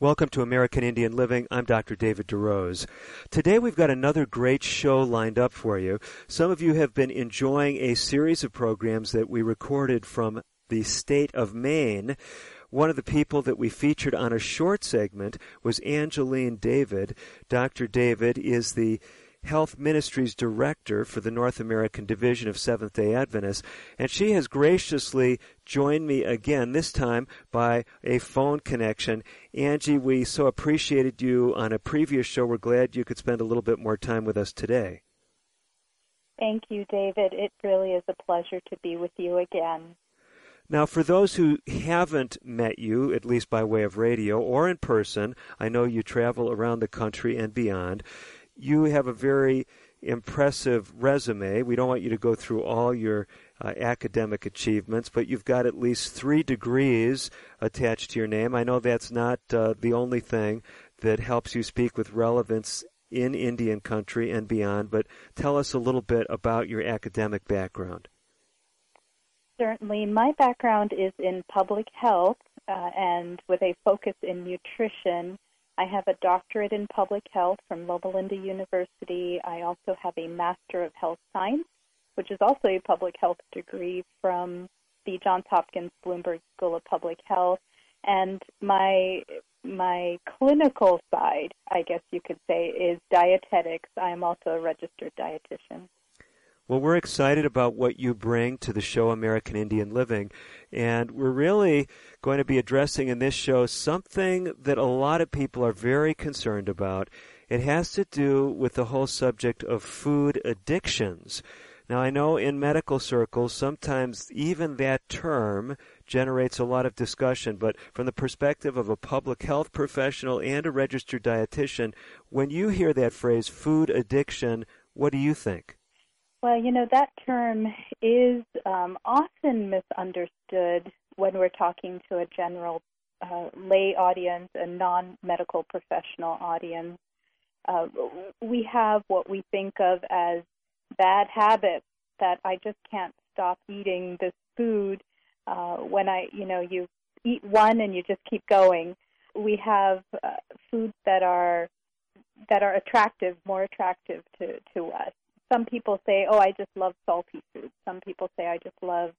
Welcome to American Indian Living. I'm Dr. David DeRose. Today we've got another great show lined up for you. Some of you have been enjoying a series of programs that we recorded from the state of Maine. One of the people that we featured on a short segment was Angeline David. Dr. David is the Health Ministries Director for the North American Division of Seventh day Adventists, and she has graciously joined me again, this time by a phone connection. Angie, we so appreciated you on a previous show. We're glad you could spend a little bit more time with us today. Thank you, David. It really is a pleasure to be with you again. Now, for those who haven't met you, at least by way of radio or in person, I know you travel around the country and beyond you have a very impressive resume. We don't want you to go through all your uh, academic achievements, but you've got at least three degrees attached to your name. I know that's not uh, the only thing that helps you speak with relevance in Indian country and beyond, but tell us a little bit about your academic background. Certainly. My background is in public health uh, and with a focus in nutrition I have a doctorate in public health from Loma Linda University. I also have a Master of Health Science, which is also a public health degree from the Johns Hopkins Bloomberg School of Public Health. And my my clinical side, I guess you could say, is dietetics. I am also a registered dietitian. Well, we're excited about what you bring to the show American Indian Living. And we're really going to be addressing in this show something that a lot of people are very concerned about. It has to do with the whole subject of food addictions. Now, I know in medical circles, sometimes even that term generates a lot of discussion, but from the perspective of a public health professional and a registered dietitian, when you hear that phrase, food addiction, what do you think? Well, you know, that term is um, often misunderstood when we're talking to a general uh, lay audience, a non medical professional audience. Uh, we have what we think of as bad habits that I just can't stop eating this food. Uh, when I, you know, you eat one and you just keep going. We have uh, foods that are that are attractive, more attractive to to us some people say, "Oh, I just love salty foods." Some people say, "I just love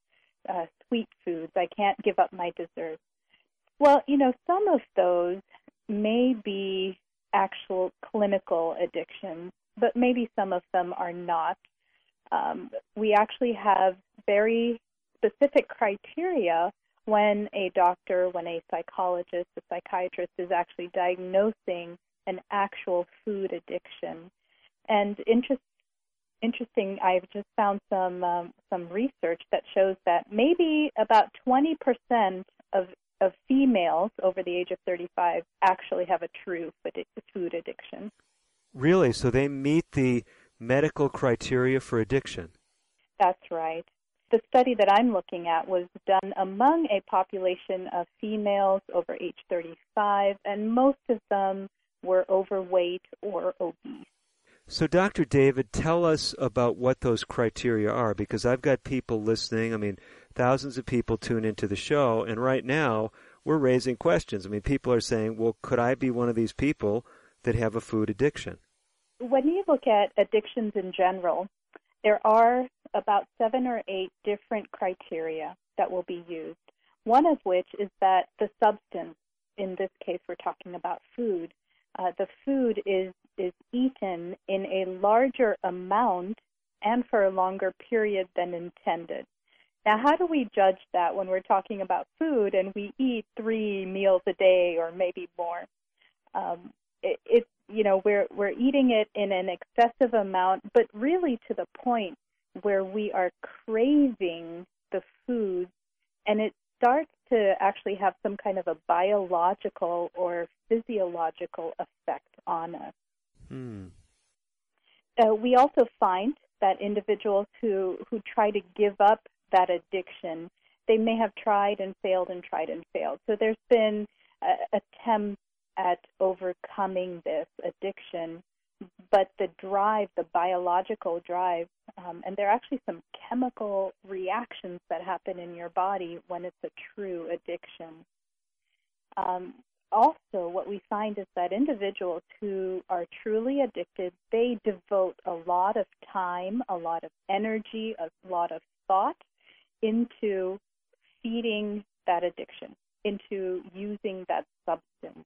uh, sweet foods. I can't give up my desserts." Well, you know, some of those may be actual clinical addictions, but maybe some of them are not. Um, we actually have very specific criteria when a doctor, when a psychologist, a psychiatrist is actually diagnosing an actual food addiction. And interest, interesting. I've just found some um, some research that shows that maybe about 20% of of females over the age of 35 actually have a true food addiction. Really? So they meet the medical criteria for addiction? That's right. The study that I'm looking at was done among a population of females over age 35, and most of them were overweight or obese. So, Dr. David, tell us about what those criteria are because I've got people listening. I mean, thousands of people tune into the show, and right now we're raising questions. I mean, people are saying, well, could I be one of these people that have a food addiction? When you look at addictions in general, there are about seven or eight different criteria that will be used. One of which is that the substance, in this case, we're talking about food, uh, the food is is eaten in a larger amount and for a longer period than intended. Now, how do we judge that when we're talking about food and we eat three meals a day or maybe more? Um, it, it's you know we're we're eating it in an excessive amount, but really to the point where we are craving the food, and it starts to actually have some kind of a biological or physiological effect on us. Hmm. uh, we also find that individuals who, who try to give up that addiction, they may have tried and failed and tried and failed. So there's been attempts at overcoming this addiction, but the drive, the biological drive, um, and there are actually some chemical reactions that happen in your body when it's a true addiction. Um, also, what we find is that individuals who are truly addicted, they devote a lot of time, a lot of energy, a lot of thought into feeding that addiction, into using that substance.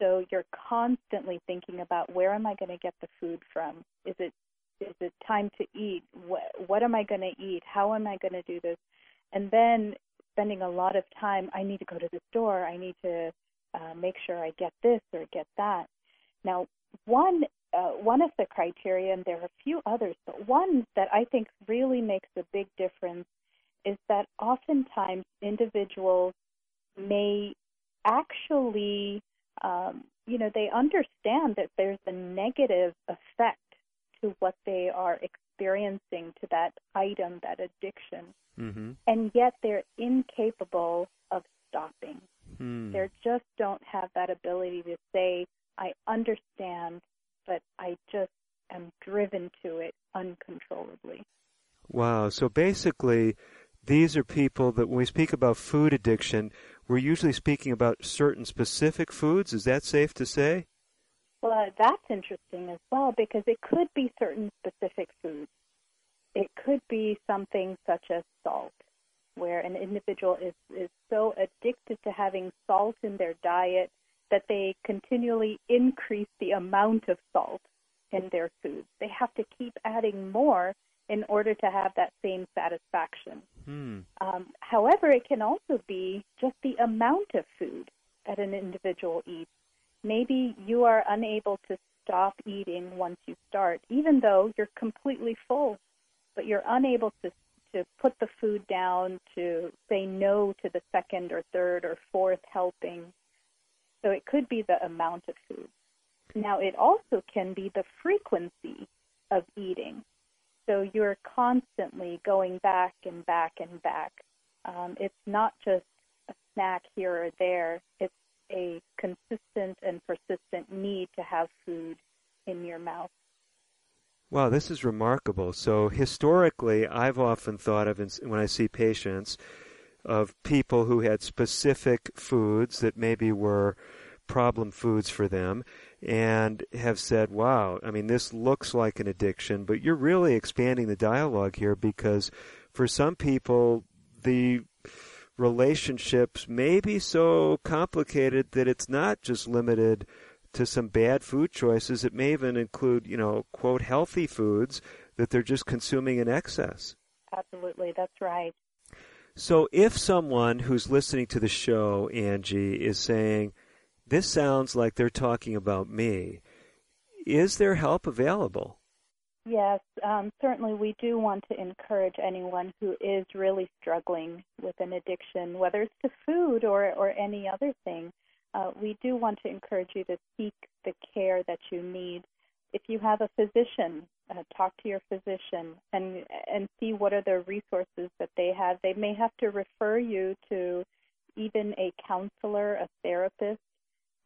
So you're constantly thinking about where am I going to get the food from? Is it is it time to eat? What what am I going to eat? How am I going to do this? And then spending a lot of time. I need to go to the store. I need to uh, make sure I get this or get that. Now, one uh, one of the criteria, and there are a few others, but one that I think really makes a big difference is that oftentimes individuals may actually, um, you know, they understand that there's a negative effect to what they are experiencing to that item, that addiction, mm-hmm. and yet they're incapable of stopping. Hmm. They just don't have that ability to say, I understand, but I just am driven to it uncontrollably. Wow. So basically, these are people that when we speak about food addiction, we're usually speaking about certain specific foods. Is that safe to say? Well, that's interesting as well because it could be certain specific foods. It could be something such as salt where an individual is, is so addicted to having salt in their diet that they continually increase the amount of salt in their foods. They have to keep adding more in order to have that same satisfaction. Hmm. Um, however, it can also be just the amount of food that an individual eats. Maybe you are unable to stop eating once you start, even though you're completely full, but you're unable to to put the food down, to say no to the second or third or fourth helping. So it could be the amount of food. Now, it also can be the frequency of eating. So you're constantly going back and back and back. Um, it's not just a snack here or there, it's a consistent and persistent need to have food in your mouth. Wow, this is remarkable. So historically, I've often thought of when I see patients of people who had specific foods that maybe were problem foods for them and have said, wow, I mean, this looks like an addiction, but you're really expanding the dialogue here because for some people, the relationships may be so complicated that it's not just limited to some bad food choices. It may even include, you know, quote, healthy foods that they're just consuming in excess. Absolutely, that's right. So if someone who's listening to the show, Angie, is saying, this sounds like they're talking about me, is there help available? Yes, um, certainly we do want to encourage anyone who is really struggling with an addiction, whether it's to food or, or any other thing, uh, we do want to encourage you to seek the care that you need. If you have a physician, uh, talk to your physician and and see what are the resources that they have. They may have to refer you to even a counselor, a therapist,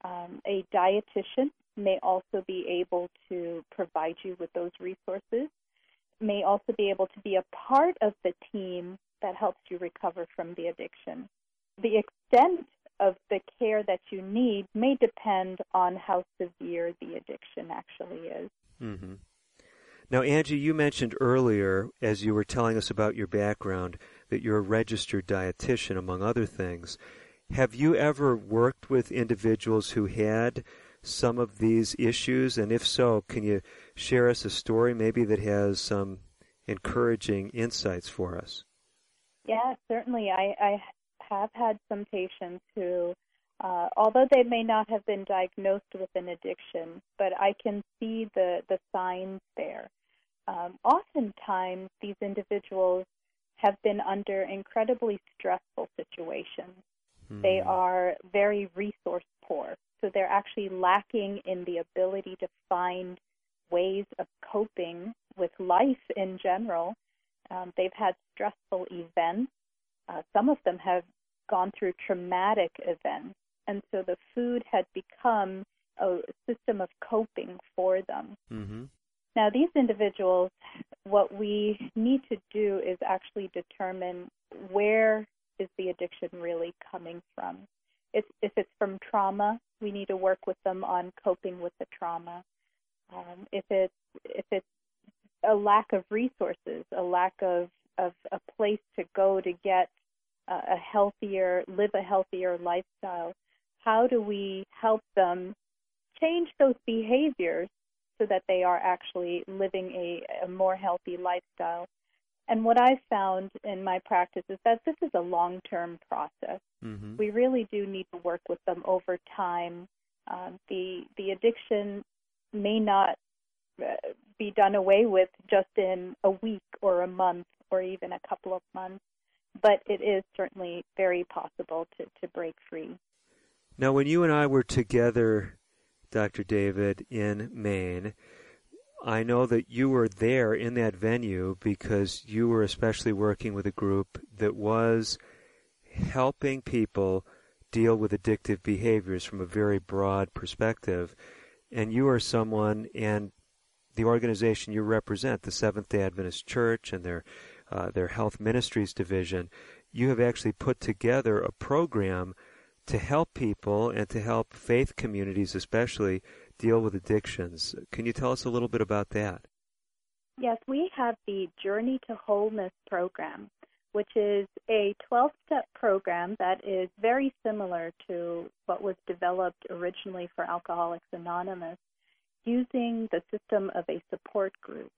um, a dietitian may also be able to provide you with those resources. May also be able to be a part of the team that helps you recover from the addiction. The extent of the care that you need may depend on how severe the addiction actually is. Mm-hmm. Now, Angie, you mentioned earlier, as you were telling us about your background, that you're a registered dietitian, among other things. Have you ever worked with individuals who had some of these issues? And if so, can you share us a story maybe that has some encouraging insights for us? Yeah, certainly. I, I have had some patients who, uh, although they may not have been diagnosed with an addiction, but I can see the, the signs there. Um, oftentimes, these individuals have been under incredibly stressful situations. Mm. They are very resource poor, so they're actually lacking in the ability to find ways of coping with life in general. Um, they've had stressful events. Uh, some of them have gone through traumatic events. And so the food had become a system of coping for them. Mm-hmm. Now, these individuals, what we need to do is actually determine where is the addiction really coming from. If, if it's from trauma, we need to work with them on coping with the trauma. Um, if it's if it's a lack of resources, a lack of, of a place to go to get a healthier, live a healthier lifestyle, how do we help them change those behaviors so that they are actually living a, a more healthy lifestyle? And what I've found in my practice is that this is a long term process. Mm-hmm. We really do need to work with them over time. Um, the the addiction may not uh, be done away with just in a week or a month or even a couple of months, but it is certainly very possible to, to break free. Now, when you and I were together, Dr. David, in Maine, I know that you were there in that venue because you were especially working with a group that was helping people deal with addictive behaviors from a very broad perspective. And you are someone, and the organization you represent, the Seventh Day Adventist Church and their uh, their health ministries division, you have actually put together a program to help people and to help faith communities, especially, deal with addictions. Can you tell us a little bit about that? Yes, we have the Journey to Wholeness program, which is a 12 step program that is very similar to what was developed originally for Alcoholics Anonymous, using the system of a support group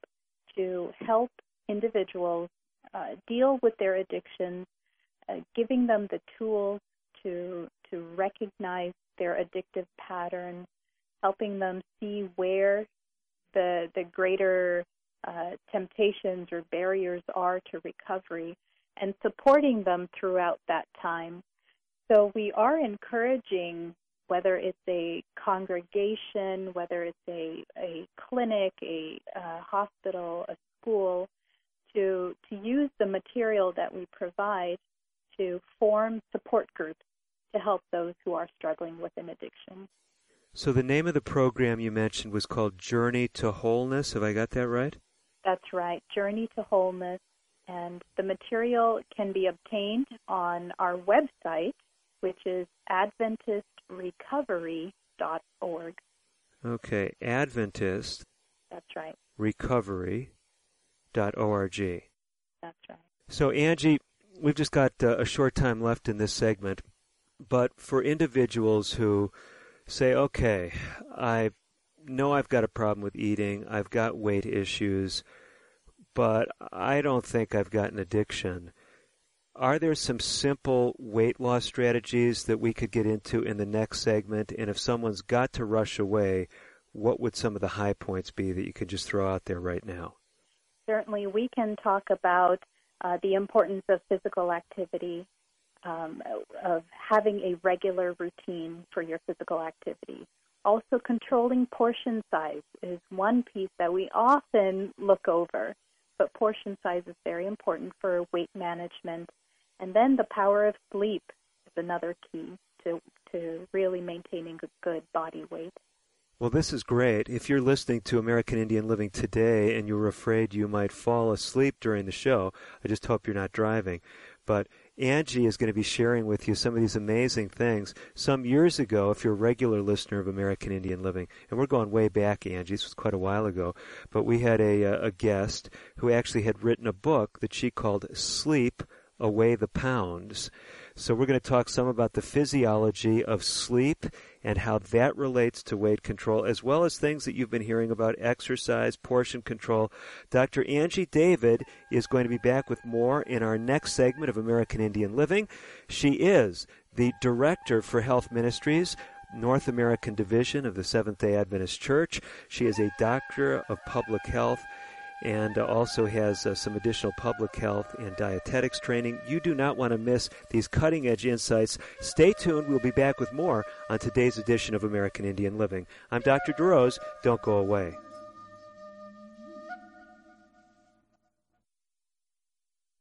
to help individuals uh, deal with their addictions, uh, giving them the tools to to recognize their addictive patterns, helping them see where the the greater uh, temptations or barriers are to recovery, and supporting them throughout that time. So we are encouraging whether it's a congregation, whether it's a, a clinic, a, a hospital, a school, to, to use the material that we provide to form support groups to help those who are struggling with an addiction. So the name of the program you mentioned was called Journey to Wholeness. Have I got that right? That's right, Journey to Wholeness. And the material can be obtained on our website, which is AdventistRecovery.org. Okay, Adventist. That's right. Recovery.org. That's right. So, Angie, we've just got uh, a short time left in this segment, but for individuals who say, okay, I know I've got a problem with eating, I've got weight issues, but I don't think I've got an addiction. Are there some simple weight loss strategies that we could get into in the next segment? And if someone's got to rush away, what would some of the high points be that you could just throw out there right now? Certainly, we can talk about uh, the importance of physical activity, um, of having a regular routine for your physical activity. Also, controlling portion size is one piece that we often look over, but portion size is very important for weight management. And then the power of sleep is another key to, to really maintaining a good body weight. Well, this is great. If you're listening to American Indian Living today and you're afraid you might fall asleep during the show, I just hope you're not driving. But Angie is going to be sharing with you some of these amazing things. Some years ago, if you're a regular listener of American Indian Living, and we're going way back, Angie, this was quite a while ago, but we had a, uh, a guest who actually had written a book that she called Sleep Away the Pounds. So we're going to talk some about the physiology of sleep and how that relates to weight control, as well as things that you've been hearing about exercise, portion control. Dr. Angie David is going to be back with more in our next segment of American Indian Living. She is the Director for Health Ministries. North American Division of the Seventh day Adventist Church. She is a doctor of public health and uh, also has uh, some additional public health and dietetics training. You do not want to miss these cutting edge insights. Stay tuned. We'll be back with more on today's edition of American Indian Living. I'm Dr. DeRose. Don't go away.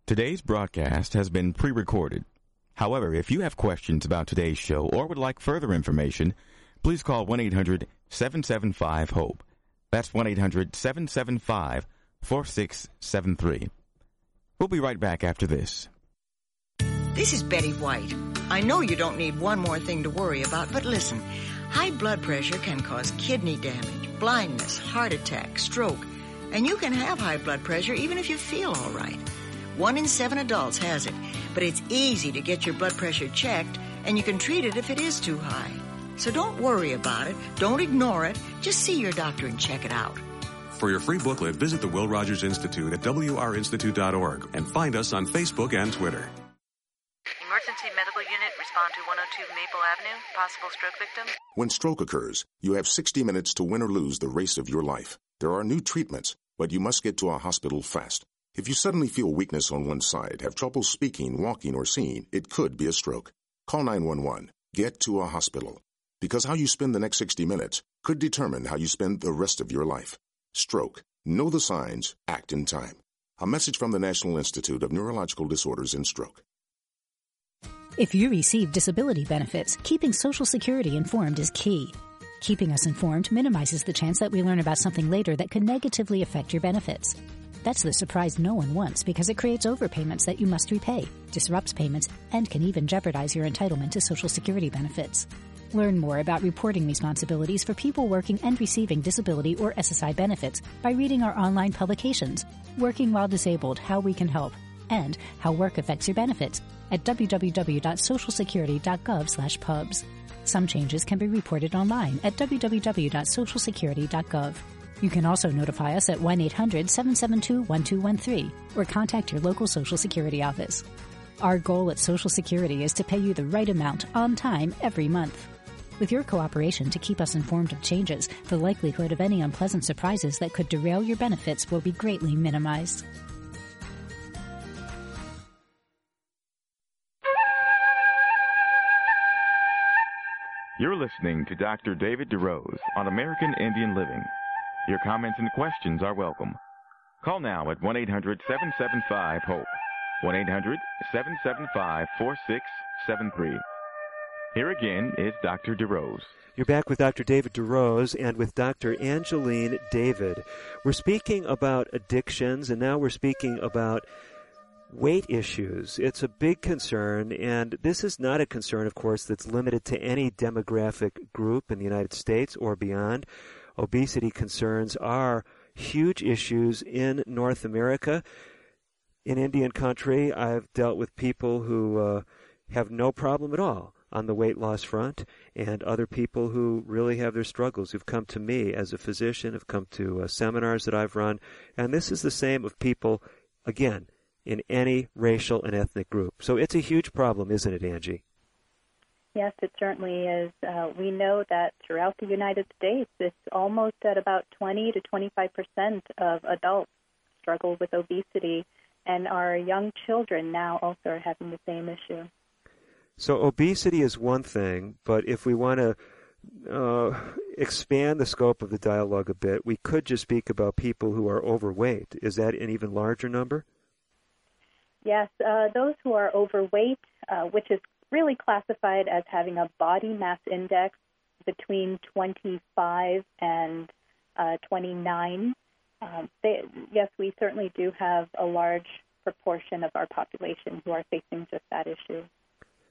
Today's broadcast has been pre recorded. However, if you have questions about today's show or would like further information, please call 1 800 775 HOPE. That's 1 800 775 4673. We'll be right back after this. This is Betty White. I know you don't need one more thing to worry about, but listen. High blood pressure can cause kidney damage, blindness, heart attack, stroke, and you can have high blood pressure even if you feel all right. One in seven adults has it, but it's easy to get your blood pressure checked, and you can treat it if it is too high. So don't worry about it. Don't ignore it. Just see your doctor and check it out. For your free booklet, visit the Will Rogers Institute at wrinstitute.org and find us on Facebook and Twitter. Emergency medical unit, respond to 102 Maple Avenue. Possible stroke victim. When stroke occurs, you have 60 minutes to win or lose the race of your life. There are new treatments, but you must get to a hospital fast. If you suddenly feel weakness on one side, have trouble speaking, walking, or seeing, it could be a stroke. Call 911. Get to a hospital. Because how you spend the next 60 minutes could determine how you spend the rest of your life. Stroke. Know the signs. Act in time. A message from the National Institute of Neurological Disorders and Stroke. If you receive disability benefits, keeping Social Security informed is key. Keeping us informed minimizes the chance that we learn about something later that could negatively affect your benefits. That's the surprise no one wants because it creates overpayments that you must repay, disrupts payments, and can even jeopardize your entitlement to Social Security benefits. Learn more about reporting responsibilities for people working and receiving disability or SSI benefits by reading our online publications, Working While Disabled, How We Can Help, and How Work Affects Your Benefits at www.socialsecurity.gov pubs. Some changes can be reported online at www.socialsecurity.gov. You can also notify us at 1-800-772-1213 or contact your local Social Security office. Our goal at Social Security is to pay you the right amount on time every month. With your cooperation to keep us informed of changes, the likelihood of any unpleasant surprises that could derail your benefits will be greatly minimized. You're listening to Dr. David DeRose on American Indian Living. Your comments and questions are welcome. Call now at 1 800 775 HOPE. 1 800 775 4673. Here again is Dr. DeRose. You're back with Dr. David DeRose and with Dr. Angeline David. We're speaking about addictions, and now we're speaking about weight issues. It's a big concern, and this is not a concern, of course, that's limited to any demographic group in the United States or beyond. Obesity concerns are huge issues in North America. In Indian country, I've dealt with people who uh, have no problem at all on the weight loss front, and other people who really have their struggles who've come to me as a physician, have come to uh, seminars that I've run, and this is the same of people, again, in any racial and ethnic group. So it's a huge problem, isn't it, Angie? Yes, it certainly is. Uh, we know that throughout the United States, it's almost at about 20 to 25 percent of adults struggle with obesity, and our young children now also are having the same issue. So obesity is one thing, but if we want to uh, expand the scope of the dialogue a bit, we could just speak about people who are overweight. Is that an even larger number? Yes, uh, those who are overweight, uh, which is really classified as having a body mass index between 25 and uh, 29. Um, they, yes, we certainly do have a large proportion of our population who are facing just that issue.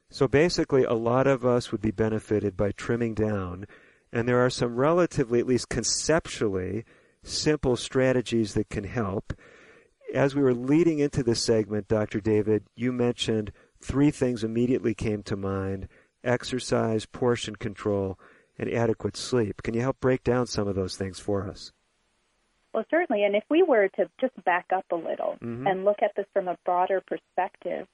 So basically, a lot of us would be benefited by trimming down, and there are some relatively, at least conceptually, simple strategies that can help. As we were leading into this segment, Dr. David, you mentioned three things immediately came to mind exercise, portion control, and adequate sleep. Can you help break down some of those things for us? Well, certainly. And if we were to just back up a little Mhm. and look at this from a broader perspective,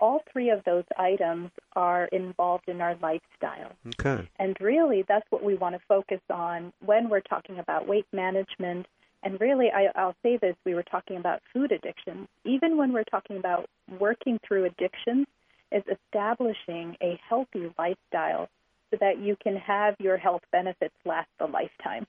all three of those items are involved in our lifestyle. Okay. And really, that's what we want to focus on when we're talking about weight management. And really, I, I'll say this we were talking about food addiction. Even when we're talking about working through addictions, is establishing a healthy lifestyle so that you can have your health benefits last a lifetime.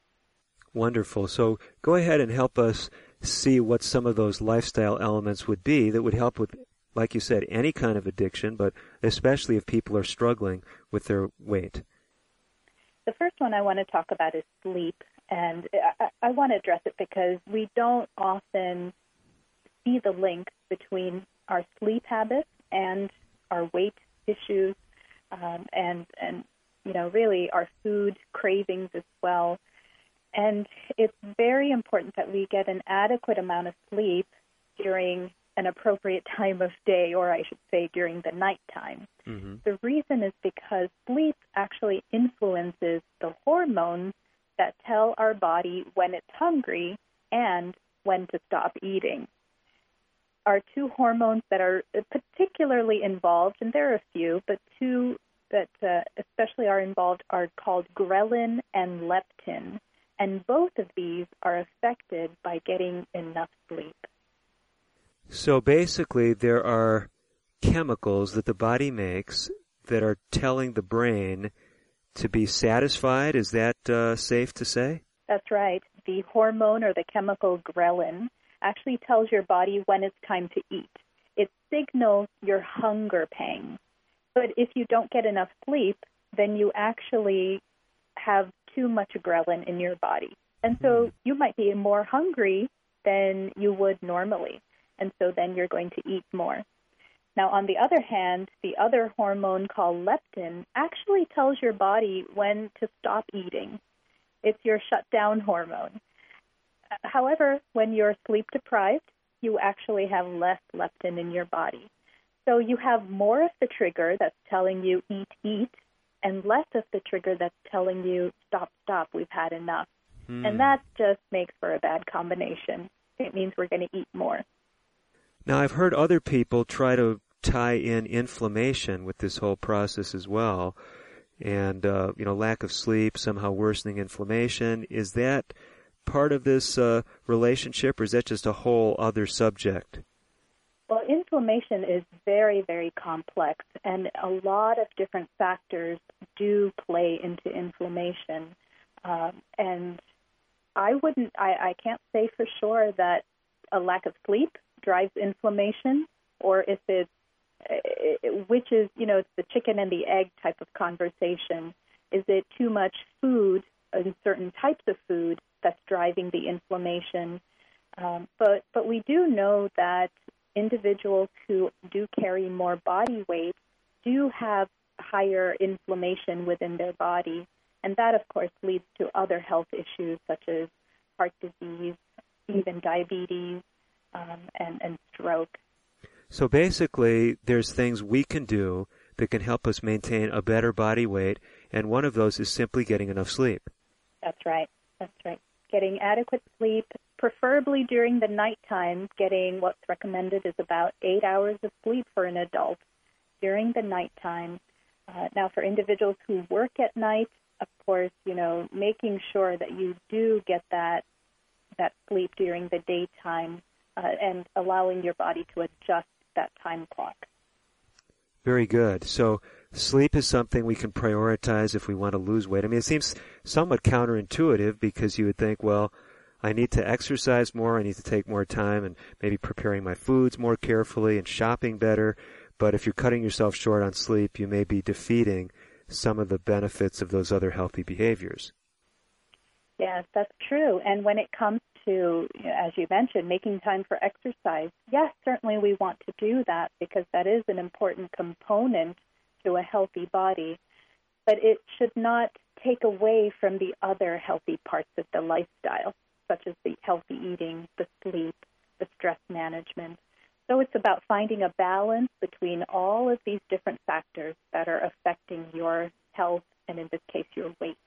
Wonderful. So go ahead and help us see what some of those lifestyle elements would be that would help with, like you said, any kind of addiction, but especially if people are struggling with their weight. The first one I want to talk about is sleep. And I, I want to address it because we don't often see the link between our sleep habits and our weight issues um, and, and, you know, really our food cravings as well. And it's very important that we get an adequate amount of sleep during an appropriate time of day, or I should say during the nighttime. Mm-hmm. The reason is because sleep actually influences the hormones that tell our body when it's hungry and when to stop eating. Our two hormones that are particularly involved, and there are a few, but two that uh, especially are involved are called ghrelin and leptin. And both of these are affected by getting enough sleep. So basically, there are chemicals that the body makes that are telling the brain to be satisfied. Is that uh, safe to say? That's right. The hormone or the chemical ghrelin actually tells your body when it's time to eat. It signals your hunger pang. But if you don't get enough sleep, then you actually have too much ghrelin in your body. And so hmm. you might be more hungry than you would normally. And so then you're going to eat more. Now, on the other hand, the other hormone called leptin actually tells your body when to stop eating. It's your shutdown hormone. However, when you're sleep deprived, you actually have less leptin in your body. So you have more of the trigger that's telling you eat, eat, and less of the trigger that's telling you stop, stop, we've had enough. Hmm. And that just makes for a bad combination. It means we're going to eat more. Now, I've heard other people try to tie in inflammation with this whole process as well, and uh, you know, lack of sleep somehow worsening inflammation. Is that part of this uh, relationship, or is that just a whole other subject? Well, inflammation is very, very complex, and a lot of different factors do play into inflammation. Um, and I wouldn't, I, I can't say for sure that a lack of sleep drives inflammation or if it's eh, eh, which is you know it's the chicken and the egg type of conversation is it too much food and certain types of food that's driving the inflammation? Um, but but we do know that individuals who do carry more body weight do have higher inflammation within their body. And that of course leads to other health issues such as heart disease even diabetes um, and, and stroke. So basically, there's things we can do that can help us maintain a better body weight, and one of those is simply getting enough sleep. That's right. That's right. Getting adequate sleep, preferably during the nighttime, getting what's recommended is about eight hours of sleep for an adult during the nighttime. Uh, now, for individuals who work at night, of course, you know, making sure that you do get that that sleep during the daytime uh, and allowing your body to adjust that time clock. Very good. So sleep is something we can prioritize if we want to lose weight. I mean, it seems somewhat counterintuitive because you would think, well, I need to exercise more, I need to take more time and maybe preparing my foods more carefully and shopping better. But if you're cutting yourself short on sleep, you may be defeating some of the benefits of those other healthy behaviors. Yes, that's true. And when it comes to, as you mentioned, making time for exercise, yes, certainly we want to do that because that is an important component to a healthy body. But it should not take away from the other healthy parts of the lifestyle, such as the healthy eating, the sleep, the stress management. So it's about finding a balance between all of these different factors that are affecting your health and, in this case, your weight.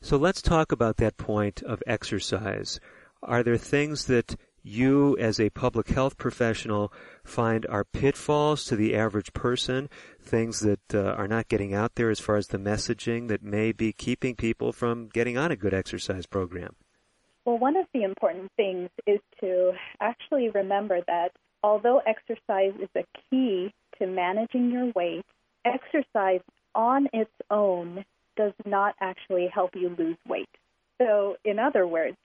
So let's talk about that point of exercise. Are there things that you as a public health professional find are pitfalls to the average person, things that uh, are not getting out there as far as the messaging that may be keeping people from getting on a good exercise program? Well, one of the important things is to actually remember that although exercise is a key to managing your weight, exercise on its own does not actually help you lose weight. So, in other words,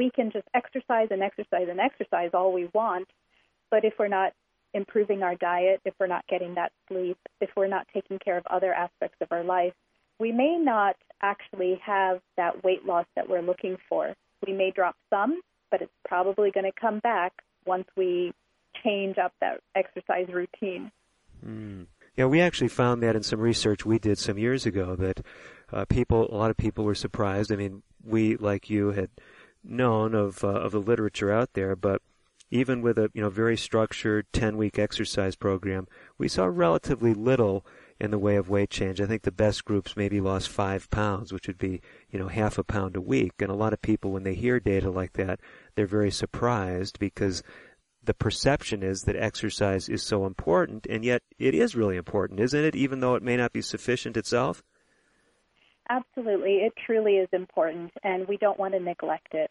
we can just exercise and exercise and exercise all we want, but if we're not improving our diet, if we're not getting that sleep, if we're not taking care of other aspects of our life, we may not actually have that weight loss that we're looking for. We may drop some, but it's probably going to come back once we change up that exercise routine. Mm. Yeah, we actually found that in some research we did some years ago that uh, people, a lot of people were surprised. I mean, we, like you, had known of uh, of the literature out there, but even with a you know very structured 10 week exercise program, we saw relatively little in the way of weight change. I think the best groups maybe lost five pounds, which would be you know half a pound a week. And a lot of people, when they hear data like that, they're very surprised because the perception is that exercise is so important, and yet it is really important, isn't it? Even though it may not be sufficient itself. Absolutely, it truly is important, and we don't want to neglect it.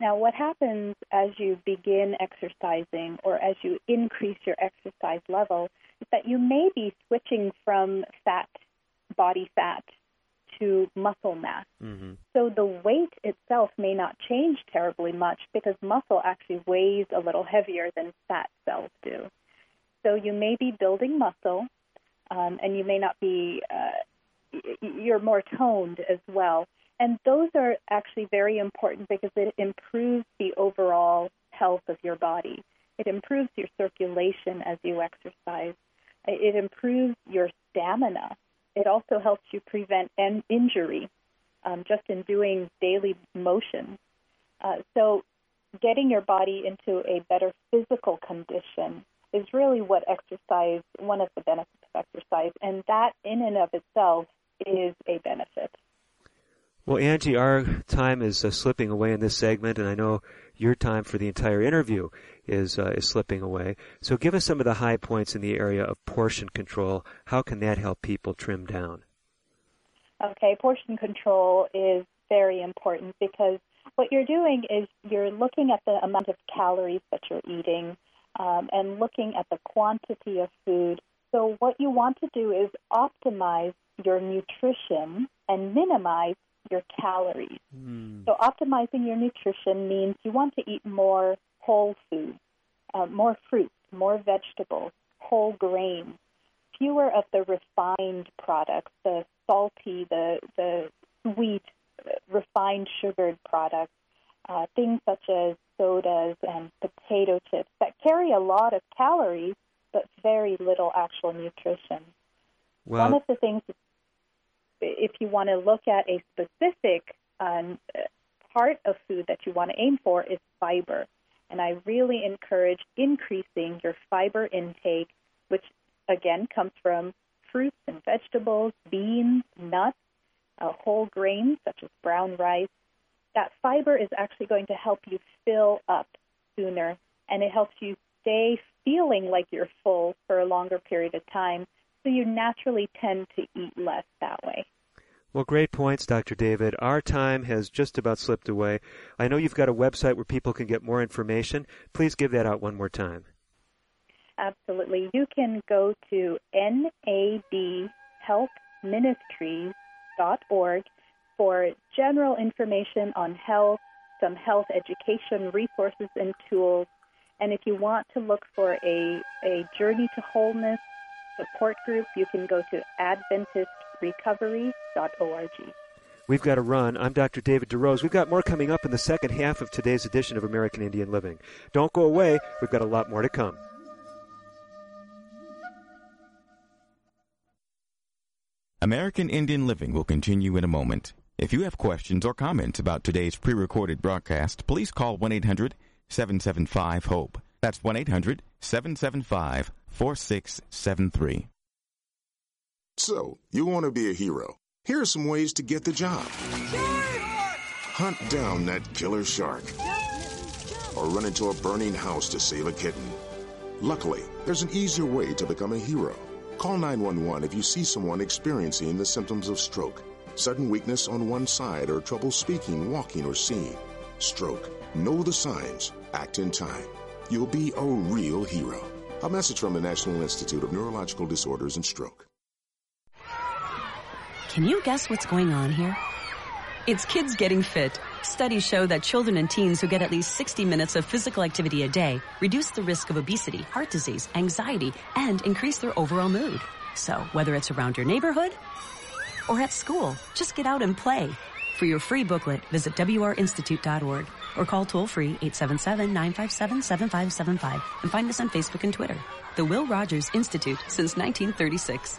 Now, what happens as you begin exercising or as you increase your exercise level is that you may be switching from fat, body fat, to muscle mass. Mm-hmm. So the weight itself may not change terribly much because muscle actually weighs a little heavier than fat cells do. So you may be building muscle, um, and you may not be, uh, you're more toned as well. And those are actually very important because it improves the overall health of your body. It improves your circulation as you exercise. It improves your stamina. It also helps you prevent an injury um, just in doing daily motion. Uh, so, getting your body into a better physical condition is really what exercise, one of the benefits of exercise, and that in and of itself is a benefit. Well, Angie, our time is uh, slipping away in this segment, and I know your time for the entire interview is uh, is slipping away. So, give us some of the high points in the area of portion control. How can that help people trim down? Okay, portion control is very important because what you're doing is you're looking at the amount of calories that you're eating um, and looking at the quantity of food. So, what you want to do is optimize your nutrition and minimize your calories. Mm. So, optimizing your nutrition means you want to eat more whole foods, uh, more fruits, more vegetables, whole grains, fewer of the refined products, the salty, the, the sweet, refined sugared products, uh, things such as sodas and potato chips that carry a lot of calories but very little actual nutrition. Well, One of the things if you want to look at a specific um, part of food that you want to aim for is fiber. And I really encourage increasing your fiber intake, which again comes from fruits and vegetables, beans, nuts, uh, whole grains such as brown rice. That fiber is actually going to help you fill up sooner and it helps you stay feeling like you're full for a longer period of time so you naturally tend to eat less that way. Well, great points, Dr. David. Our time has just about slipped away. I know you've got a website where people can get more information. Please give that out one more time. Absolutely. You can go to nadhealthministries.org for general information on health, some health education resources and tools. And if you want to look for a, a journey to wholeness support group, you can go to AdventistRecovery.org. We've got to run. I'm Dr. David DeRose. We've got more coming up in the second half of today's edition of American Indian Living. Don't go away. We've got a lot more to come. American Indian Living will continue in a moment. If you have questions or comments about today's pre recorded broadcast, please call 1 800 775 HOPE. That's 1 800 775 4673. So, you want to be a hero. Here are some ways to get the job hunt down that killer shark, or run into a burning house to save a kitten. Luckily, there's an easier way to become a hero. Call 911 if you see someone experiencing the symptoms of stroke, sudden weakness on one side, or trouble speaking, walking, or seeing. Stroke. Know the signs. Act in time. You'll be a real hero. A message from the National Institute of Neurological Disorders and Stroke. Can you guess what's going on here? It's kids getting fit. Studies show that children and teens who get at least 60 minutes of physical activity a day reduce the risk of obesity, heart disease, anxiety, and increase their overall mood. So, whether it's around your neighborhood or at school, just get out and play. For your free booklet, visit wrinstitute.org or call toll free 877-957-7575 and find us on Facebook and Twitter. The Will Rogers Institute since 1936.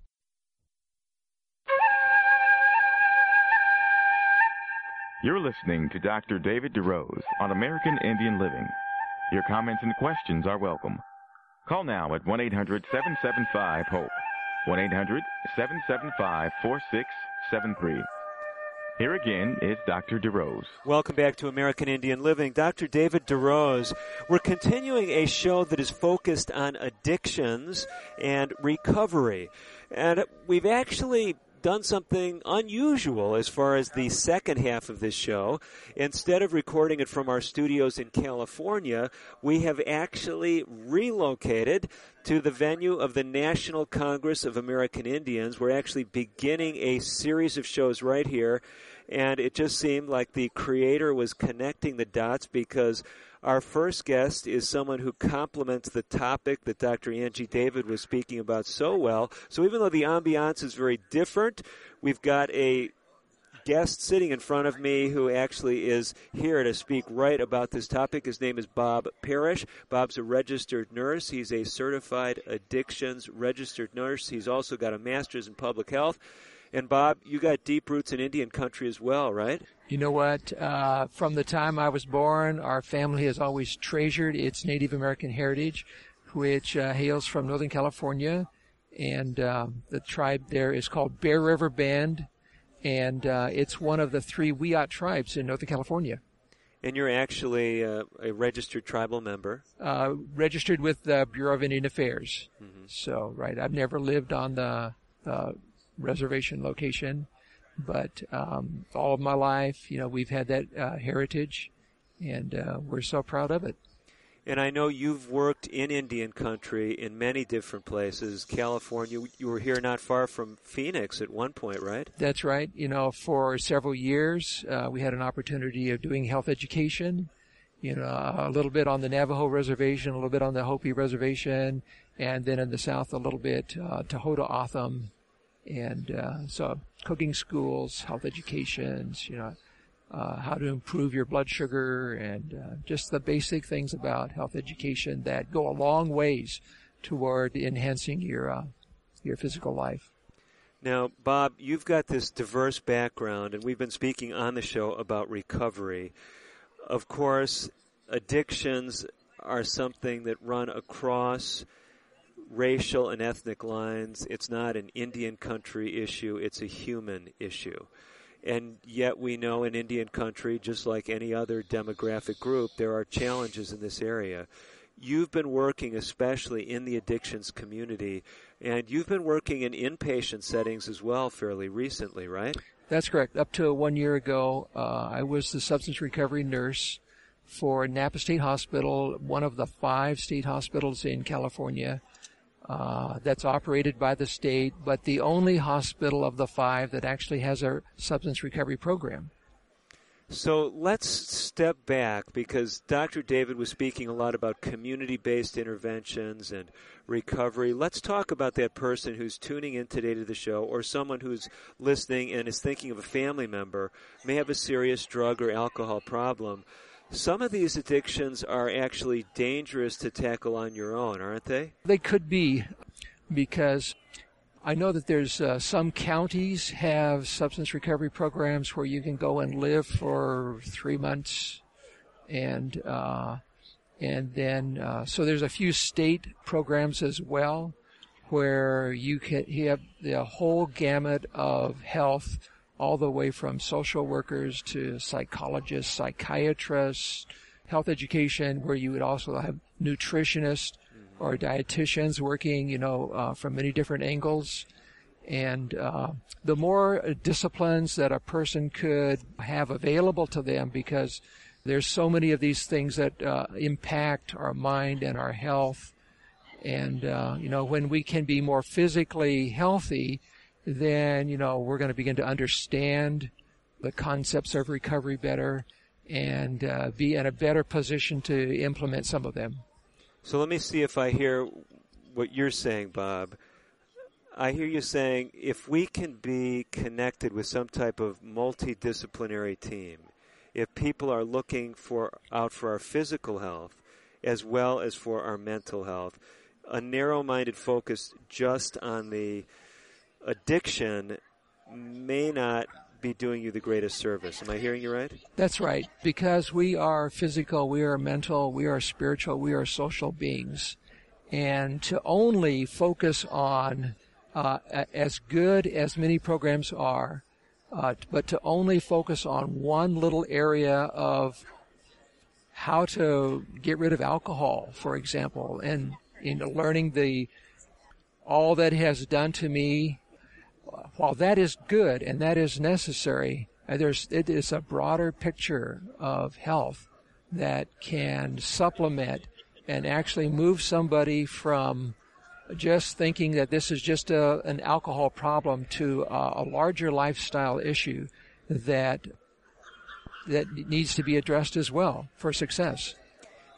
You're listening to Dr. David DeRose on American Indian Living. Your comments and questions are welcome. Call now at 1 800 775 HOPE. 1 800 775 4673. Here again is Dr. DeRose. Welcome back to American Indian Living. Dr. David DeRose. We're continuing a show that is focused on addictions and recovery. And we've actually done something unusual as far as the second half of this show. Instead of recording it from our studios in California, we have actually relocated to the venue of the National Congress of American Indians. We're actually beginning a series of shows right here, and it just seemed like the creator was connecting the dots because our first guest is someone who complements the topic that Dr. Angie David was speaking about so well. So even though the ambiance is very different, we've got a guest sitting in front of me who actually is here to speak right about this topic. His name is Bob Parrish. Bob's a registered nurse. He's a certified addictions registered nurse. He's also got a master's in public health. And Bob, you got deep roots in Indian country as well, right? You know what? Uh, from the time I was born, our family has always treasured its Native American heritage, which uh, hails from Northern California. And uh, the tribe there is called Bear River Band, and uh, it's one of the three Wiyot tribes in Northern California. And you're actually uh, a registered tribal member? Uh, registered with the Bureau of Indian Affairs. Mm-hmm. So, right, I've never lived on the reservation location. But um, all of my life, you know, we've had that uh, heritage, and uh, we're so proud of it. And I know you've worked in Indian country in many different places. California, you were here not far from Phoenix at one point, right? That's right. You know, for several years, uh, we had an opportunity of doing health education. You know, a little bit on the Navajo reservation, a little bit on the Hopi reservation, and then in the south a little bit uh, O'odham and uh, so cooking schools, health educations, you know, uh, how to improve your blood sugar, and uh, just the basic things about health education that go a long ways toward enhancing your uh, your physical life. Now, Bob, you've got this diverse background, and we've been speaking on the show about recovery. Of course, addictions are something that run across racial and ethnic lines. It's not an Indian country issue, it's a human issue. And yet we know in Indian country, just like any other demographic group, there are challenges in this area. You've been working especially in the addictions community, and you've been working in inpatient settings as well fairly recently, right? That's correct. Up to one year ago, uh, I was the substance recovery nurse for Napa State Hospital, one of the five state hospitals in California uh, that's operated by the state, but the only hospital of the five that actually has a substance recovery program. So let's step back because Dr. David was speaking a lot about community based interventions and recovery. Let's talk about that person who's tuning in today to the show or someone who's listening and is thinking of a family member may have a serious drug or alcohol problem. Some of these addictions are actually dangerous to tackle on your own, aren't they? They could be because I know that there's uh, some counties have substance recovery programs where you can go and live for three months, and uh, and then uh, so there's a few state programs as well where you can you have the whole gamut of health, all the way from social workers to psychologists, psychiatrists, health education, where you would also have nutritionists or dietitians working, you know, uh, from many different angles. And uh, the more disciplines that a person could have available to them, because there's so many of these things that uh, impact our mind and our health. And uh, you know, when we can be more physically healthy, then you know we're going to begin to understand the concepts of recovery better and uh, be in a better position to implement some of them. So let me see if I hear what you're saying, Bob. I hear you saying if we can be connected with some type of multidisciplinary team, if people are looking for out for our physical health as well as for our mental health, a narrow-minded focus just on the addiction may not be doing you the greatest service. Am I hearing you right? That's right. Because we are physical, we are mental, we are spiritual, we are social beings. And to only focus on, uh, as good as many programs are, uh, but to only focus on one little area of how to get rid of alcohol, for example, and know, learning the all that has done to me while that is good and that is necessary, uh, there's, it is a broader picture of health that can supplement and actually move somebody from just thinking that this is just a, an alcohol problem to a, a larger lifestyle issue that that needs to be addressed as well for success.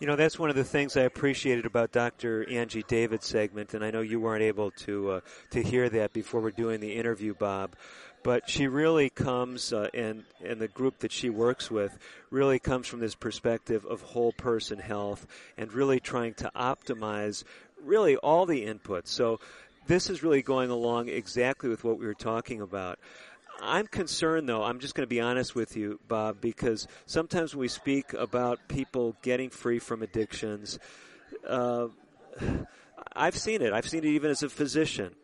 You know, that's one of the things I appreciated about Dr. Angie David's segment, and I know you weren't able to uh, to hear that before we're doing the interview, Bob. But she really comes, uh, and and the group that she works with really comes from this perspective of whole person health and really trying to optimize really all the inputs. So this is really going along exactly with what we were talking about. I'm concerned, though. I'm just going to be honest with you, Bob, because sometimes when we speak about people getting free from addictions, uh, I've seen it. I've seen it even as a physician,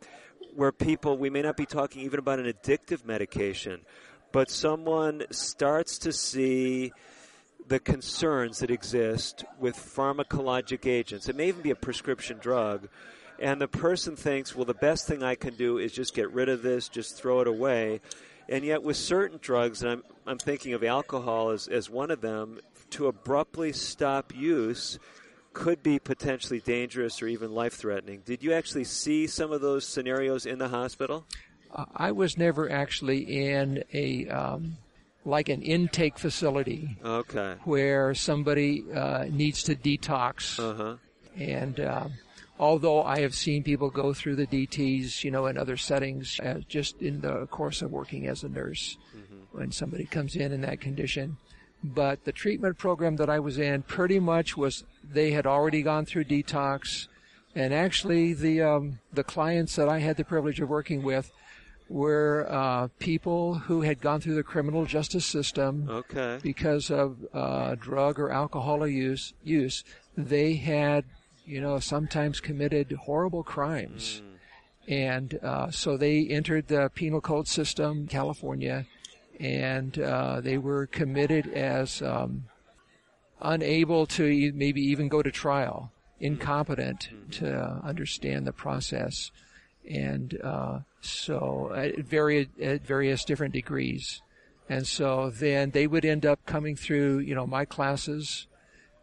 where people, we may not be talking even about an addictive medication, but someone starts to see the concerns that exist with pharmacologic agents. It may even be a prescription drug. And the person thinks, well, the best thing I can do is just get rid of this, just throw it away. And yet, with certain drugs, and I'm, I'm thinking of alcohol as, as one of them, to abruptly stop use could be potentially dangerous or even life threatening. Did you actually see some of those scenarios in the hospital? Uh, I was never actually in a. Um like an intake facility. Okay. Where somebody uh, needs to detox. Uh-huh. And uh, although I have seen people go through the DTs, you know, in other settings, uh, just in the course of working as a nurse, mm-hmm. when somebody comes in in that condition. But the treatment program that I was in pretty much was they had already gone through detox, and actually the um, the clients that I had the privilege of working with were uh, people who had gone through the criminal justice system okay. because of uh, drug or alcohol use. Use they had you know, sometimes committed horrible crimes. Mm. And uh, so they entered the penal code system, California, and uh, they were committed as um, unable to maybe even go to trial, incompetent mm-hmm. to understand the process, and uh, so at, very, at various different degrees. And so then they would end up coming through, you know, my classes,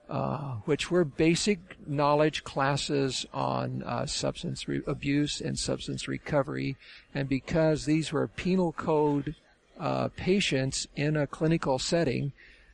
uh, which were basic knowledge classes on uh, substance re- abuse and substance recovery. And because these were penal code uh, patients in a clinical setting.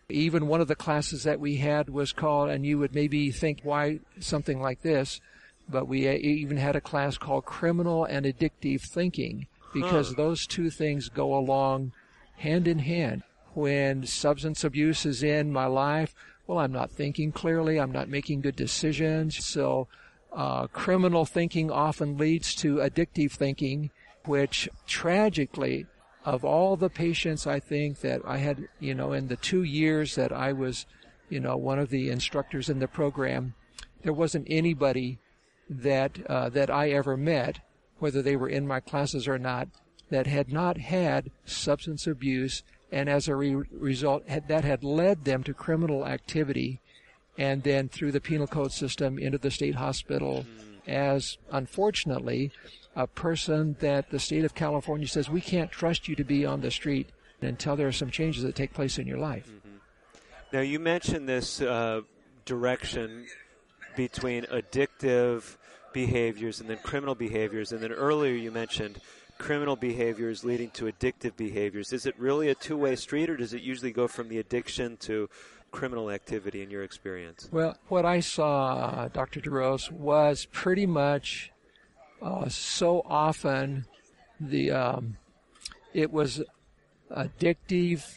Even one of the classes that we had was called, and you would maybe think, why something like this? But we uh, even had a class called criminal and addictive thinking because Huh. those two things go along hand in hand. When substance abuse is in my life, well, I'm not thinking clearly. I'm not making good decisions. So, uh, criminal thinking often leads to addictive thinking, which tragically, of all the patients I think that I had, you know, in the two years that I was, you know, one of the instructors in the program, there wasn't anybody that uh, that I ever met, whether they were in my classes or not, that had not had substance abuse, and as a re- result, had, that had led them to criminal activity, and then through the penal code system into the state hospital, as unfortunately, a person that the state of California says we can't trust you to be on the street until there are some changes that take place in your life. Now, you mentioned this uh, direction between addictive behaviors and then criminal behaviors, and then earlier you mentioned criminal behaviors leading to addictive behaviors. Is it really a two way street, or does it usually go from the addiction to criminal activity in your experience? Well, what I saw, uh, Dr. DeRose, was pretty much uh, so often the um, it was addictive,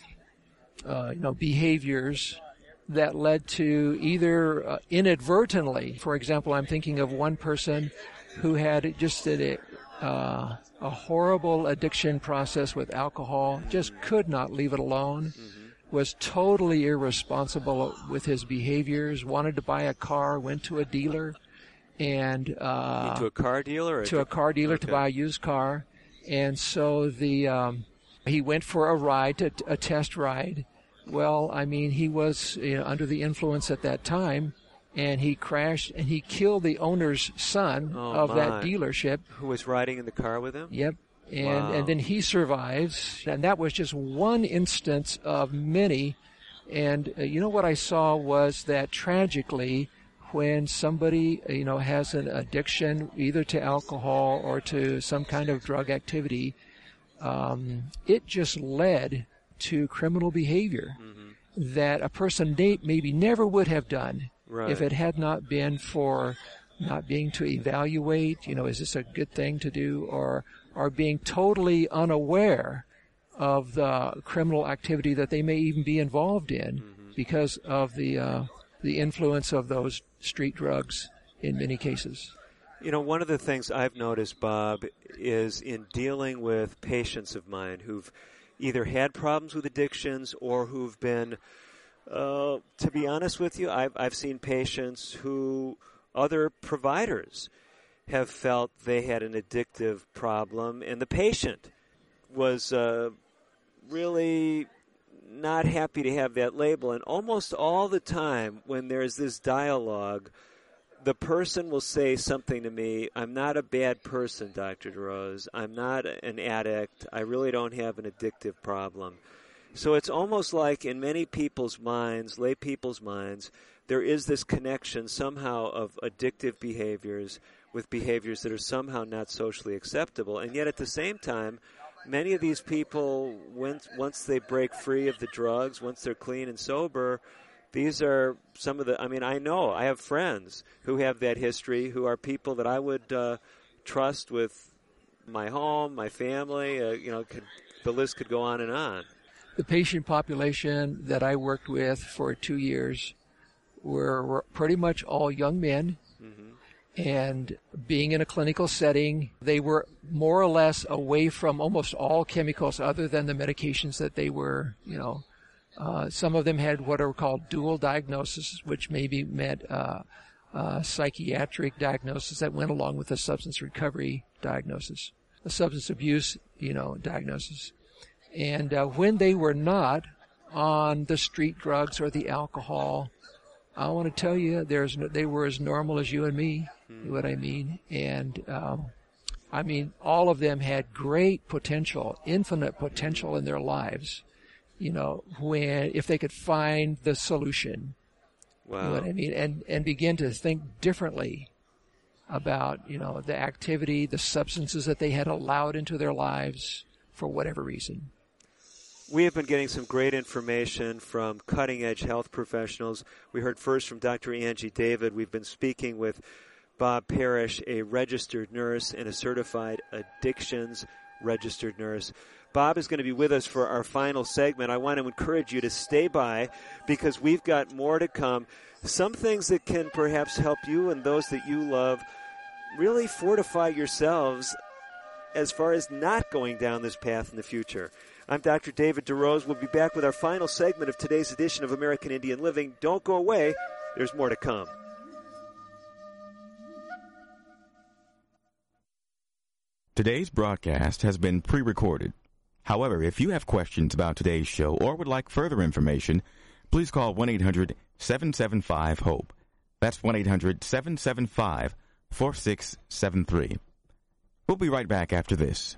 uh, you know, behaviors that led to either uh, inadvertently. For example, I'm thinking of one person who had just a uh, a horrible addiction process with alcohol, just could not leave it alone was totally irresponsible with his behaviors. Wanted to buy a car, went to a dealer, and uh, to a car dealer, to a car dealer to buy a used car, and so the um, he went for a ride, to, a test ride. Well, I mean, he was you know, under the influence at that time, and he crashed and he killed the owner's son Oh, of my. that dealership. Who was riding in the car with him? Yep. And Wow. and then he survives, and that was just one instance of many. And uh, you know what I saw was that tragically, when somebody you know has an addiction either to alcohol or to some kind of drug activity, um, it just led to criminal behavior that a person may, maybe never would have done Right. if it had not been for not being to evaluate, you know, is this a good thing to do, or or being totally unaware of the criminal activity that they may even be involved in because of the uh, the influence of those street drugs in many cases. You know, one of the things I've noticed, Bob, is in dealing with patients of mine who've either had problems with addictions or who've been, uh, to be honest with you, I've, I've seen patients who other providers have felt they had an addictive problem, and the patient was uh, really not happy to have that label. And almost all the time, when there's this dialogue, the person will say something to me I'm not a bad person, Dr. DeRose. I'm not an addict. I really don't have an addictive problem. So it's almost like in many people's minds, lay people's minds, there is this connection somehow of addictive behaviors with behaviors that are somehow not socially acceptable. And yet at the same time, many of these people, once, once they break free of the drugs, once they're clean and sober, these are some of the. I mean, I know I have friends who have that history, who are people that I would uh, trust with my home, my family. Uh, you know, could, the list could go on and on. The patient population that I worked with for two years were, were pretty much all young men. And being in a clinical setting, they were more or less away from almost all chemicals other than the medications that they were, you know, uh, some of them had what are called dual diagnoses, which maybe meant uh, uh, psychiatric diagnosis that went along with a substance recovery diagnosis, a substance abuse, you know, diagnosis. And uh, when they were not on the street drugs or the alcohol, I want to tell you, there's no, they were as normal as you and me. You know what I mean, and um, I mean, all of them had great potential, infinite potential in their lives. You know, when if they could find the solution. You know Wow. what I mean, and and begin to think differently about you know the activity, the substances that they had allowed into their lives for whatever reason. We have been getting some great information from cutting edge health professionals. We heard first from Dr. Angie David. We've been speaking with Bob Parrish, a registered nurse and a certified addictions registered nurse. Bob is going to be with us for our final segment. I want to encourage you to stay by because we've got more to come. Some things that can perhaps help you and those that you love really fortify yourselves as far as not going down this path in the future. I'm Dr. David DeRose. We'll be back with our final segment of today's edition of American Indian Living. Don't go away, there's more to come. Today's broadcast has been pre recorded. However, if you have questions about today's show or would like further information, please call 1 800 775 HOPE. That's 1 800 775 4673. We'll be right back after this.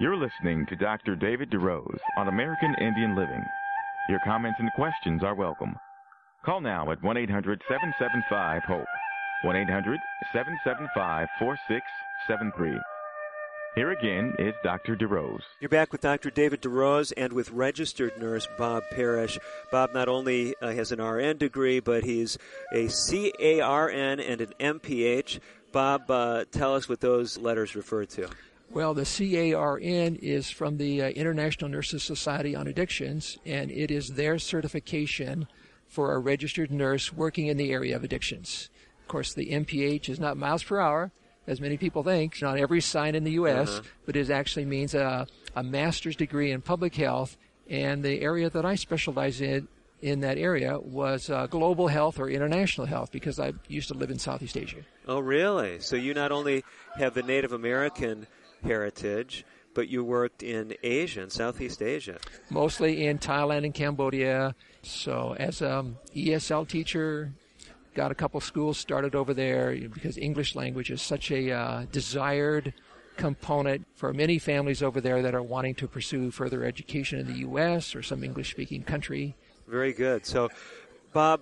You're listening to Dr. David DeRose on American Indian Living. Your comments and questions are welcome. Call now at 1 800 775 HOPE. 1 800 775 4673. Here again is Dr. DeRose. You're back with Dr. David DeRose and with registered nurse Bob Parrish. Bob not only uh, has an RN degree, but he's a CARN and an MPH. Bob, uh, tell us what those letters refer to. Well, the CARN is from the uh, International Nurses Society on Addictions, and it is their certification for a registered nurse working in the area of addictions. Of course, the MPH is not miles per hour, as many people think. Not every sign in the U.S., uh-huh. but it actually means a, a master's degree in public health. And the area that I specialize in in that area was uh, global health or international health because I used to live in Southeast Asia. Oh, really? So you not only have the Native American heritage, but you worked in Asia, in Southeast Asia. Mostly in Thailand and Cambodia. So as an ESL teacher, got a couple schools started over there because English language is such a uh, desired component for many families over there that are wanting to pursue further education in the U.S. or some English speaking country. Very good. So, Bob,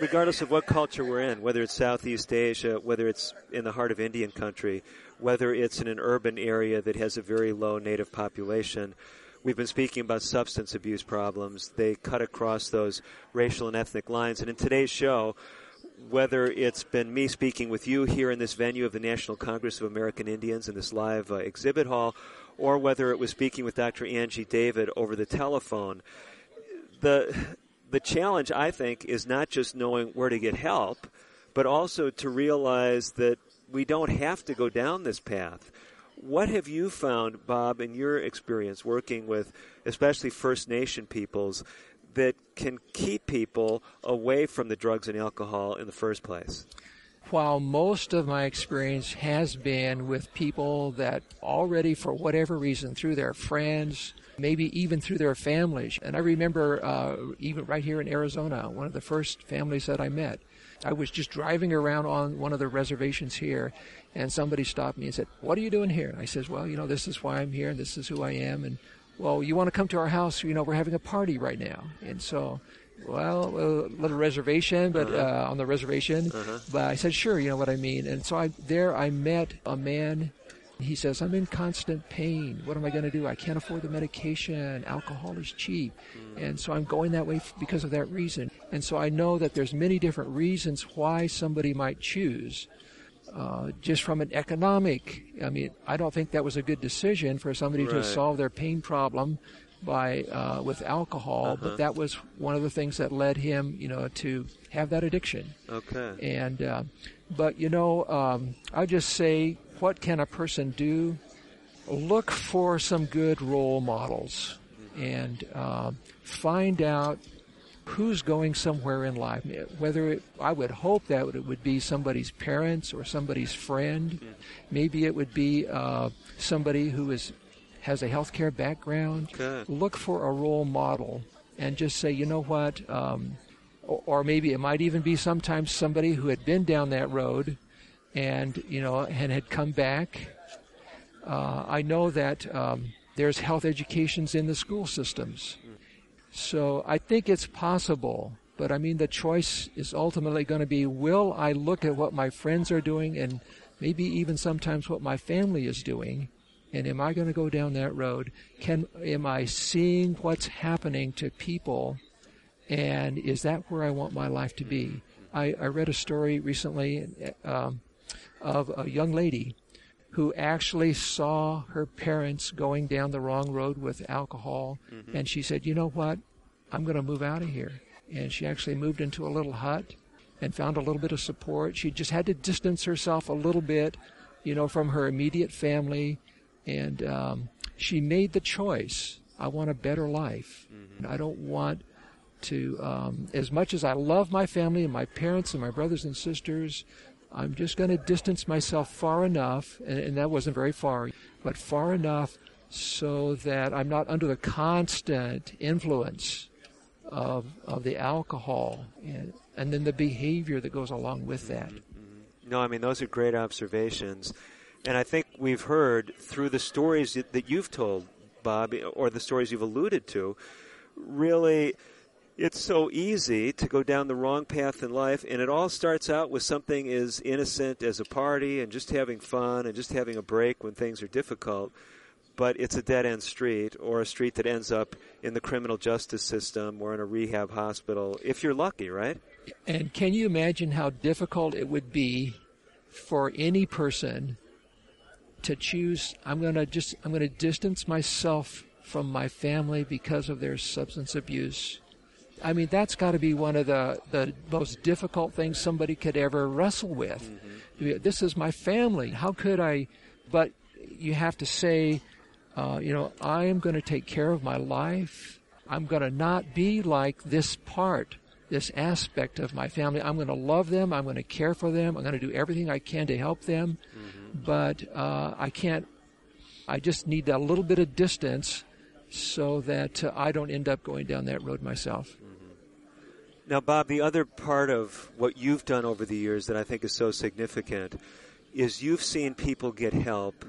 regardless of what culture we're in, whether it's Southeast Asia, whether it's in the heart of Indian country, whether it's in an urban area that has a very low native population, we've been speaking about substance abuse problems. They cut across those racial and ethnic lines. And in today's show, whether it's been me speaking with you here in this venue of the National Congress of American Indians in this live uh, exhibit hall, or whether it was speaking with Dr. Angie David over the telephone, the the challenge I think is not just knowing where to get help, but also to realize that we don't have to go down this path. What have you found, Bob, in your experience working with especially First Nation peoples that can keep people away from the drugs and alcohol in the first place? While most of my experience has been with people that already, for whatever reason, through their friends, maybe even through their families. And I remember uh, even right here in Arizona, one of the first families that I met. I was just driving around on one of the reservations here, and somebody stopped me and said, "What are you doing here?" And I says, "Well, you know, this is why I'm here, and this is who I am." And well, you want to come to our house? You know, we're having a party right now, and so. Well, a little reservation, but uh-huh. uh, on the reservation. Uh-huh. But I said, sure, you know what I mean. And so I there I met a man he says, I'm in constant pain. What am I going to do? I can't afford the medication. Alcohol is cheap. Mm. And so I'm going that way because of that reason. And so I know that there's many different reasons why somebody might choose. Uh, just from an economic, I mean, I don't think that was a good decision for somebody right. to solve their pain problem by uh, with alcohol, uh-huh. but that was one of the things that led him, you know, to have that addiction. Okay. And uh, but you know, um, I just say what can a person do? Look for some good role models and uh, find out who's going somewhere in life. Whether it, I would hope that it would be somebody's parents or somebody's friend. Maybe it would be uh, somebody who is has a healthcare background. Good. Look for a role model and just say, you know what? Um, or, or maybe it might even be sometimes somebody who had been down that road and you know and had come back. Uh, I know that um, there's health educations in the school systems, so I think it's possible. But I mean, the choice is ultimately going to be: Will I look at what my friends are doing, and maybe even sometimes what my family is doing, and am I going to go down that road? Can am I seeing what's happening to people, and is that where I want my life to be? I, I read a story recently. Um, of a young lady who actually saw her parents going down the wrong road with alcohol. Mm-hmm. And she said, You know what? I'm going to move out of here. And she actually moved into a little hut and found a little bit of support. She just had to distance herself a little bit, you know, from her immediate family. And um, she made the choice I want a better life. Mm-hmm. I don't want to, um, as much as I love my family and my parents and my brothers and sisters, I'm just going to distance myself far enough, and, and, that wasn't very far, but far enough so that I'm not under the constant influence of, of the alcohol and, and then the behavior that goes along with that. No, I mean, those are great observations. And I think we've heard through the stories that you've told, Bob, or the stories you've alluded to, really it's so easy to go down the wrong path in life, and it all starts out with something as innocent as a party and just having fun and just having a break when things are difficult. But it's a dead end street or a street that ends up in the criminal justice system or in a rehab hospital, if you're lucky, right? And can you imagine how difficult it would be for any person to choose, I'm going to just, I'm going to distance myself from my family because of their substance abuse? I mean, that's got to be one of the, the most difficult things somebody could ever wrestle with. Mm-hmm. This is my family. How could I? But you have to say, uh, you know, I am going to take care of my life. I'm going to not be like this part, this aspect of my family. I'm going to love them. I'm going to care for them. I'm going to do everything I can to help them. Mm-hmm. But uh, I can't. I just need a little bit of distance so that uh, I don't end up going down that road myself. Now, Bob, the other part of what you've done over the years that I think is so significant is you've seen people get help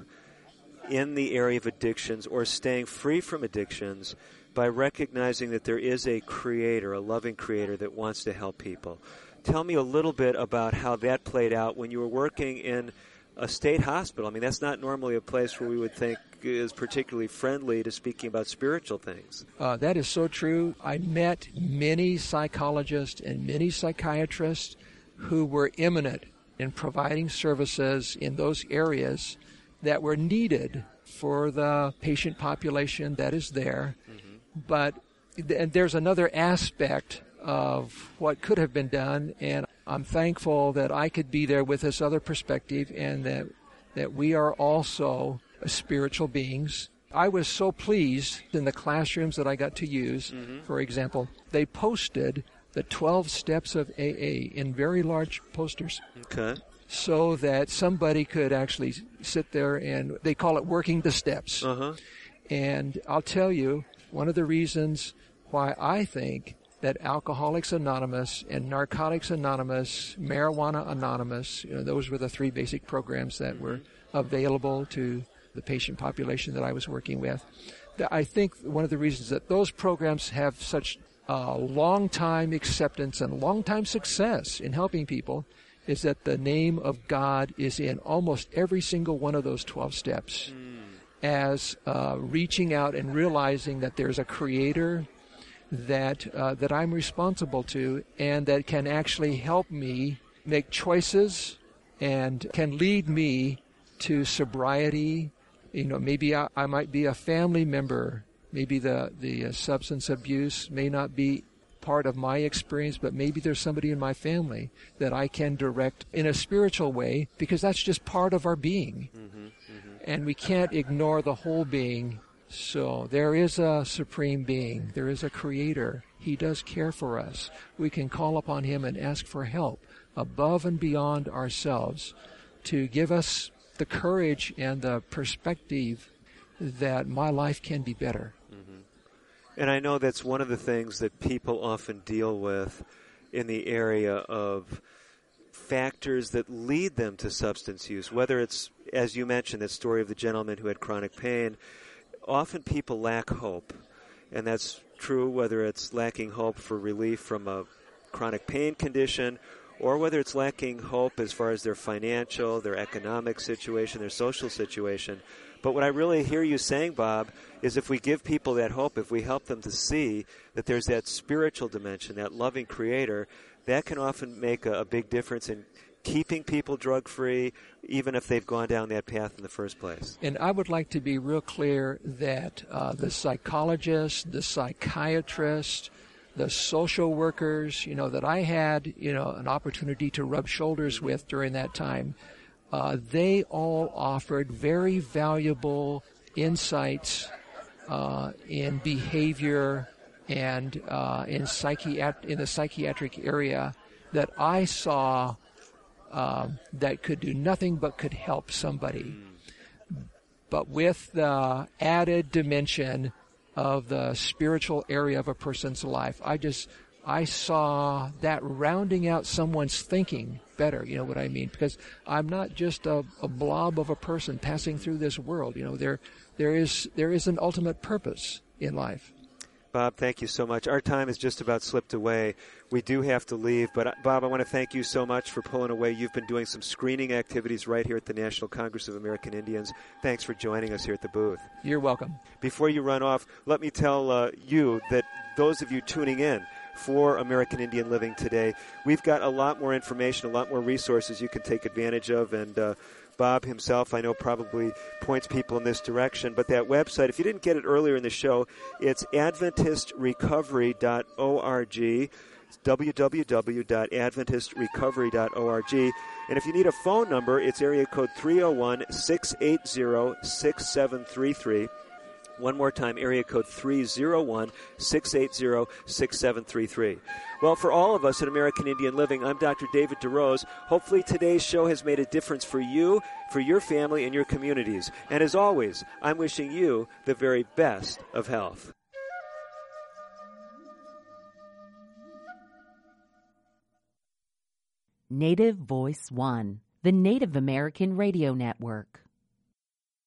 in the area of addictions or staying free from addictions by recognizing that there is a creator, a loving creator that wants to help people. Tell me a little bit about how that played out when you were working in a state hospital. I mean, that's not normally a place where we would think is particularly friendly to speaking about spiritual things. Uh, that is so true. I met many psychologists and many psychiatrists who were eminent in providing services in those areas that were needed for the patient population that is there. Mm-hmm. But th- there's another aspect of what could have been done, and I'm thankful that I could be there with this other perspective and that that we are also spiritual beings. I was so pleased in the classrooms that I got to use. Mm-hmm. For example, they posted the 12 steps of AA in very large posters. Okay. So that somebody could actually sit there and they call it working the steps. Uh-huh. And I'll tell you, one of the reasons why I think that Alcoholics Anonymous and Narcotics Anonymous, Marijuana Anonymous, you know, those were the three basic programs that were available to the patient population that I was working with. I think one of the reasons that those programs have such uh, long time acceptance and long time success in helping people is that the name of God is in almost every single one of those 12 steps as uh, reaching out and realizing that there's a creator that uh, that I'm responsible to and that can actually help me make choices and can lead me to sobriety. You know, maybe I, I might be a family member. Maybe the the uh, substance abuse may not be part of my experience, but maybe there's somebody in my family that I can direct in a spiritual way because that's just part of our being. And we can't ignore the whole being. So there is a supreme being. There is a creator. He does care for us. We can call upon him and ask for help above and beyond ourselves to give us the courage and the perspective that my life can be better. Mm-hmm. And I know that's one of the things that people often deal with in the area of factors that lead them to substance use, whether it's, as you mentioned, that story of the gentleman who had chronic pain. Often people lack hope. And that's true whether it's lacking hope for relief from a chronic pain condition or whether it's lacking hope as far as their financial, their economic situation, their social situation. But what I really hear you saying, Bob, is if we give people that hope, if we help them to see that there's that spiritual dimension, that loving creator, that can often make a, a big difference in keeping people drug free, even if they've gone down that path in the first place. And I would like to be real clear that uh, the psychologist, the psychiatrist, the social workers, you know, that I had, you know, an opportunity to rub shoulders with during that time, uh, they all offered very valuable insights uh, in behavior and uh, in psychiat- in the psychiatric area that I saw um, that could do nothing but could help somebody. But with the added dimension of the spiritual area of a person's life, I just I saw that rounding out someone's thinking better. You know what I mean? Because I'm not just a, a blob of a person passing through this world. You know, there there is there is an ultimate purpose in life. Bob, thank you so much. Our time has just about slipped away. We do have to leave, but uh, Bob, I want to thank you so much for pulling away. You've been doing some screening activities right here at the National Congress of American Indians. Thanks for joining us here at the booth. You're welcome. Before you run off, let me tell uh, you that those of you tuning in for American Indian Living today, we've got a lot more information, a lot more resources you can take advantage of, and uh, Bob himself, I know, probably points people in this direction. But that website, if you didn't get it earlier in the show, it's AdventistRecovery.org. It's www.adventistrecovery.org. And if you need a phone number, it's area code 301 680 6733. One more time, area code 301 680 6733. Well, for all of us at American Indian Living, I'm Dr. David DeRose. Hopefully, today's show has made a difference for you, for your family, and your communities. And as always, I'm wishing you the very best of health. Native Voice One, the Native American Radio Network.